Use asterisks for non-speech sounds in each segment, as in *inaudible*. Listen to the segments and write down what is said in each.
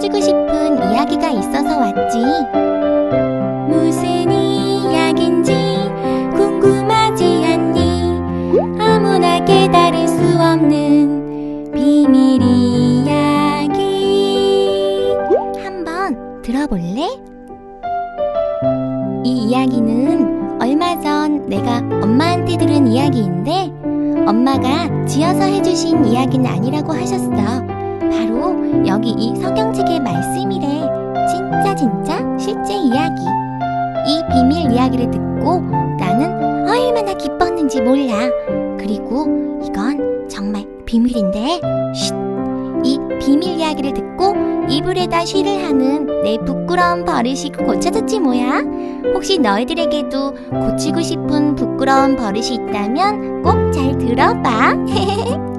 해주고 싶은 이야기가 있어서 왔지. 무슨 이야기인지 궁금하지 않니? 아무나 깨달을 수 없는 비밀 이야기. 한번 들어볼래? 이 이야기는 얼마 전 내가 엄마한테 들은 이야기인데 엄마가 지어서 해주신 이야기는 아니라고 하셨어. 바로 여기 이 성경책의 말씀이래. 진짜 진짜 실제 이야기. 이 비밀 이야기를 듣고 나는 얼마나 기뻤는지 몰라. 그리고 이건 정말 비밀인데, 쉿. 이 비밀 이야기를 듣고 이불에다 쉬를 하는 내 부끄러운 버릇이 고쳐졌지 뭐야? 혹시 너희들에게도 고치고 싶은 부끄러운 버릇이 있다면 꼭 잘 들어봐. *laughs*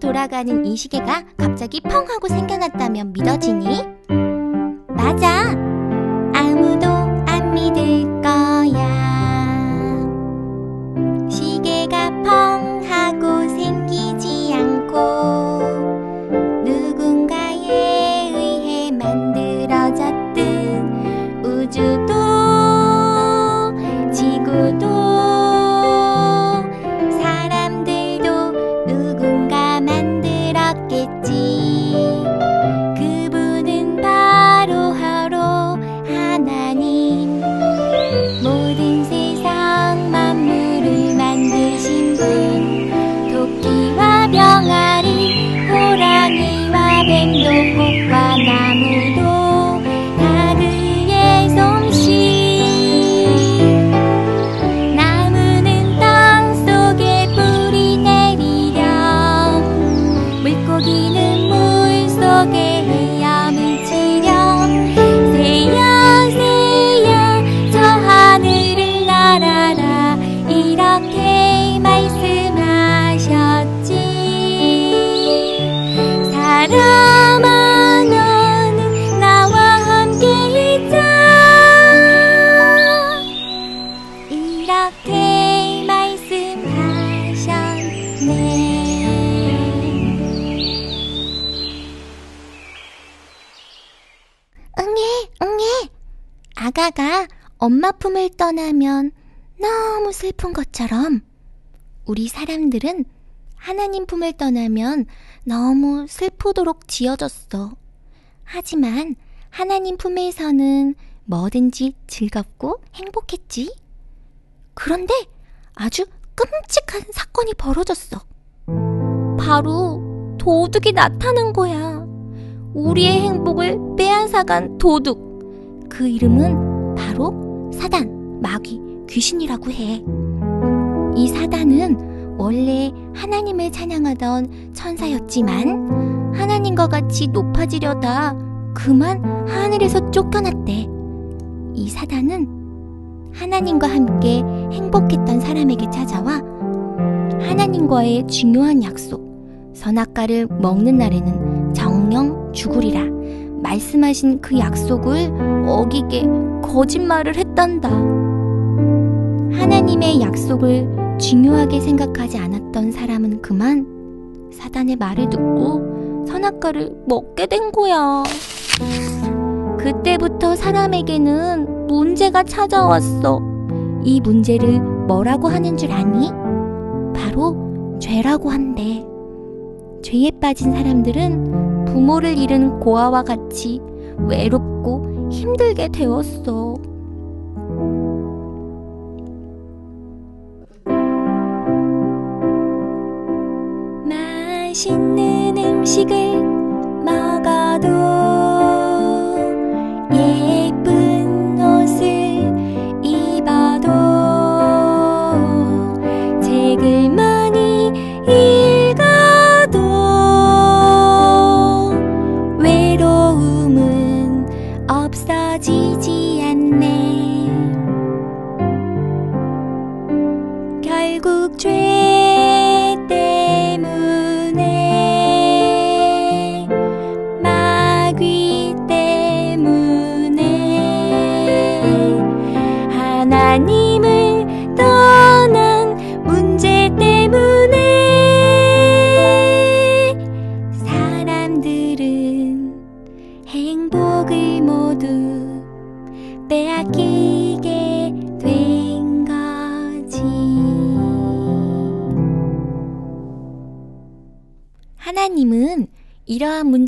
돌아가는 이 시계가 갑자기 펑 하고 생겨났다면 믿어지니? 맞아 말씀하셨지 사람아 너는 나와 함께 있자 이렇게 말씀하셨네. 응애, 응애. 아가가 엄마 품을 떠나면 너무 슬픈 것처럼 우리 사람들은 하나님 품을 떠나면 너무 슬프도록 지어졌어. 하지만 하나님 품에서는 뭐든지 즐겁고 행복했지. 그런데 아주 끔찍한 사건이 벌어졌어. 바로 도둑이 나타난 거야. 우리의 행복을 빼앗아간 도둑. 그 이름은 바로 사단, 마귀, 귀신이라고 해. 이 사단은 원래 하나님을 찬양하던 천사였지만 하나님과 같이 높아지려다 그만 하늘에서 쫓겨났대. 이 사단은 하나님과 함께 행복했던 사람에게 찾아와 하나님과의 중요한 약속, 선악과를 먹는 날에는 정령 죽으리라 말씀하신 그 약속을 어기게 거짓말을 했단다. 하나님의 약속을 중요하게 생각하지 않았던 사람은 그만 사단의 말을 듣고 선악과를 먹게 된 거야. 그때부터 사람에게는 문제가 찾아왔어. 이 문제를 뭐라고 하는 줄 아니? 바로 죄라고 한대. 죄에 빠진 사람들은 부모를 잃은 고아와 같이 외롭고 힘들게 되었어. 맛있는 음식을 먹어도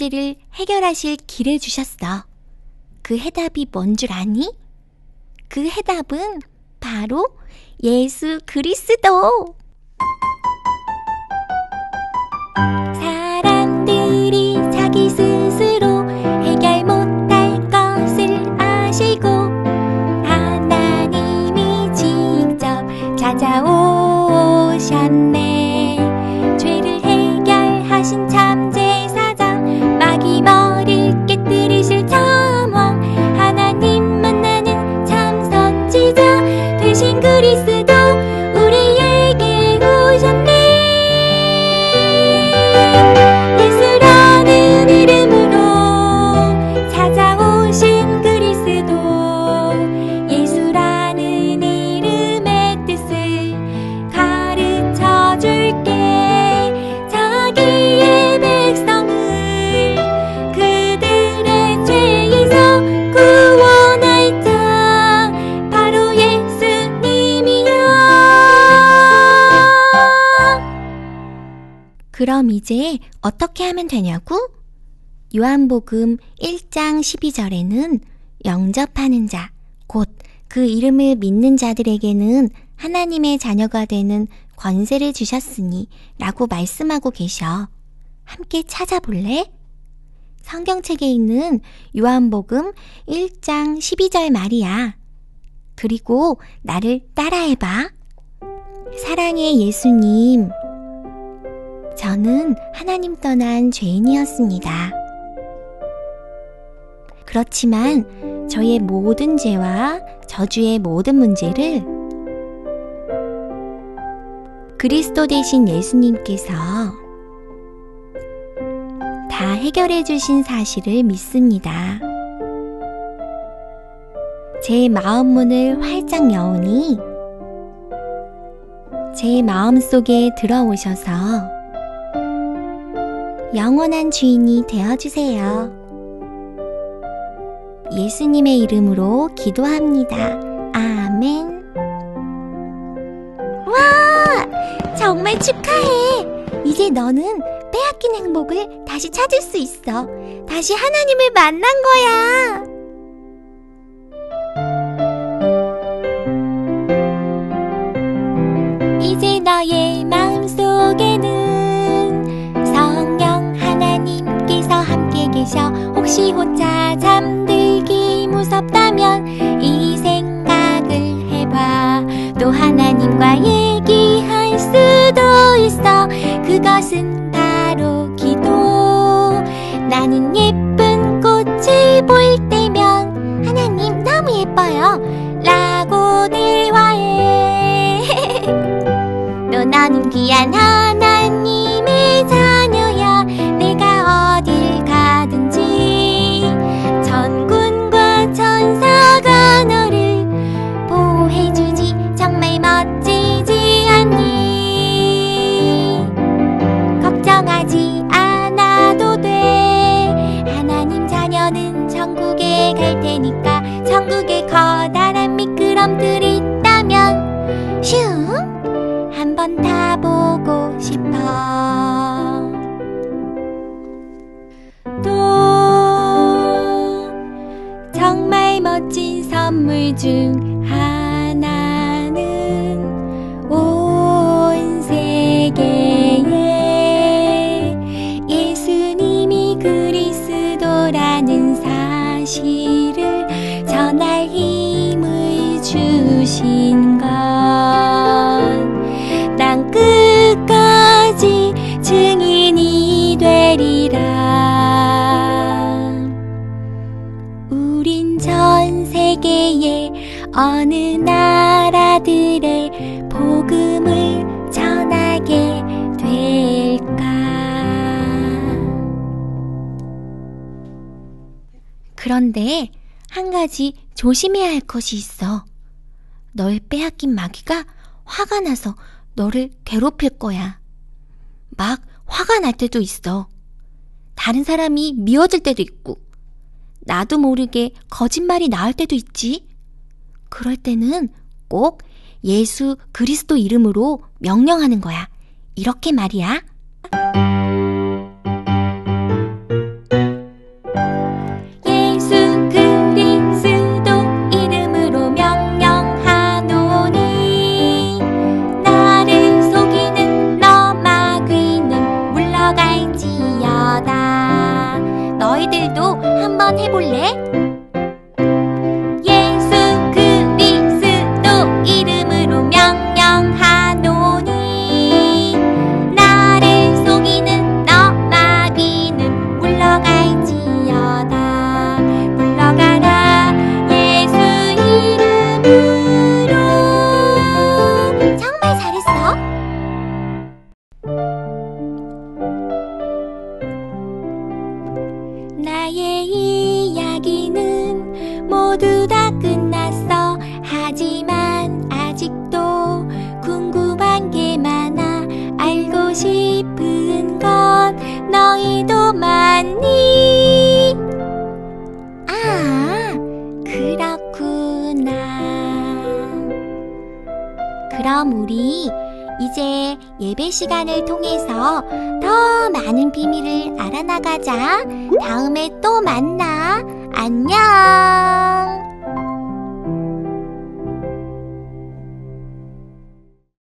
문제를 해결하실 길을 주셨어. 그 해답이 뭔 줄 아니? 그 해답은 바로 예수 그리스도. 이제 어떻게 하면 되냐고? 요한복음 1장 12절에는 영접하는 자, 곧 그 이름을 믿는 자들에게는 하나님의 자녀가 되는 권세를 주셨으니 라고 말씀하고 계셔. 함께 찾아볼래? 성경책에 있는 요한복음 1장 12절 말이야. 그리고 나를 따라해봐. 사랑의 예수님. 저는 하나님 떠난 죄인이었습니다. 그렇지만 저의 모든 죄와 저주의 모든 문제를 그리스도 대신 예수님께서 다 해결해 주신 사실을 믿습니다. 제 마음 문을 활짝 여오니 제 마음 속에 들어오셔서 영원한 주인이 되어주세요. 예수님의 이름으로 기도합니다. 아멘. 와! 정말 축하해! 이제 너는 빼앗긴 행복을 다시 찾을 수 있어. 다시 하나님을 만난 거야. 계셔 혹시 혼자 잠들기 무섭다면 이 생각을 해봐. 또 하나님과 얘기할 수도 있어. 그것은 바로 기도. 나는 예쁜 꽃을 보일 때면 하나님 너무 예뻐요. 라고 대화해. 또 너는 귀한 하 사실을 전할 힘을 주신 것. 땅 끝까지 증인이 되리라. 우린 전 세계의 어느 나 그런데 한 가지 조심해야 할 것이 있어. 널 빼앗긴 마귀가 화가 나서 너를 괴롭힐 거야. 막 화가 날 때도 있어. 다른 사람이 미워질 때도 있고, 나도 모르게 거짓말이 나올 때도 있지. 그럴 때는 꼭 예수 그리스도 이름으로 명령하는 거야. 이렇게 말이야. 해볼래? 우리 이제 예배 시간을 통해서 더 많은 비밀을 알아나가자. 다음에 또 만나. 안녕!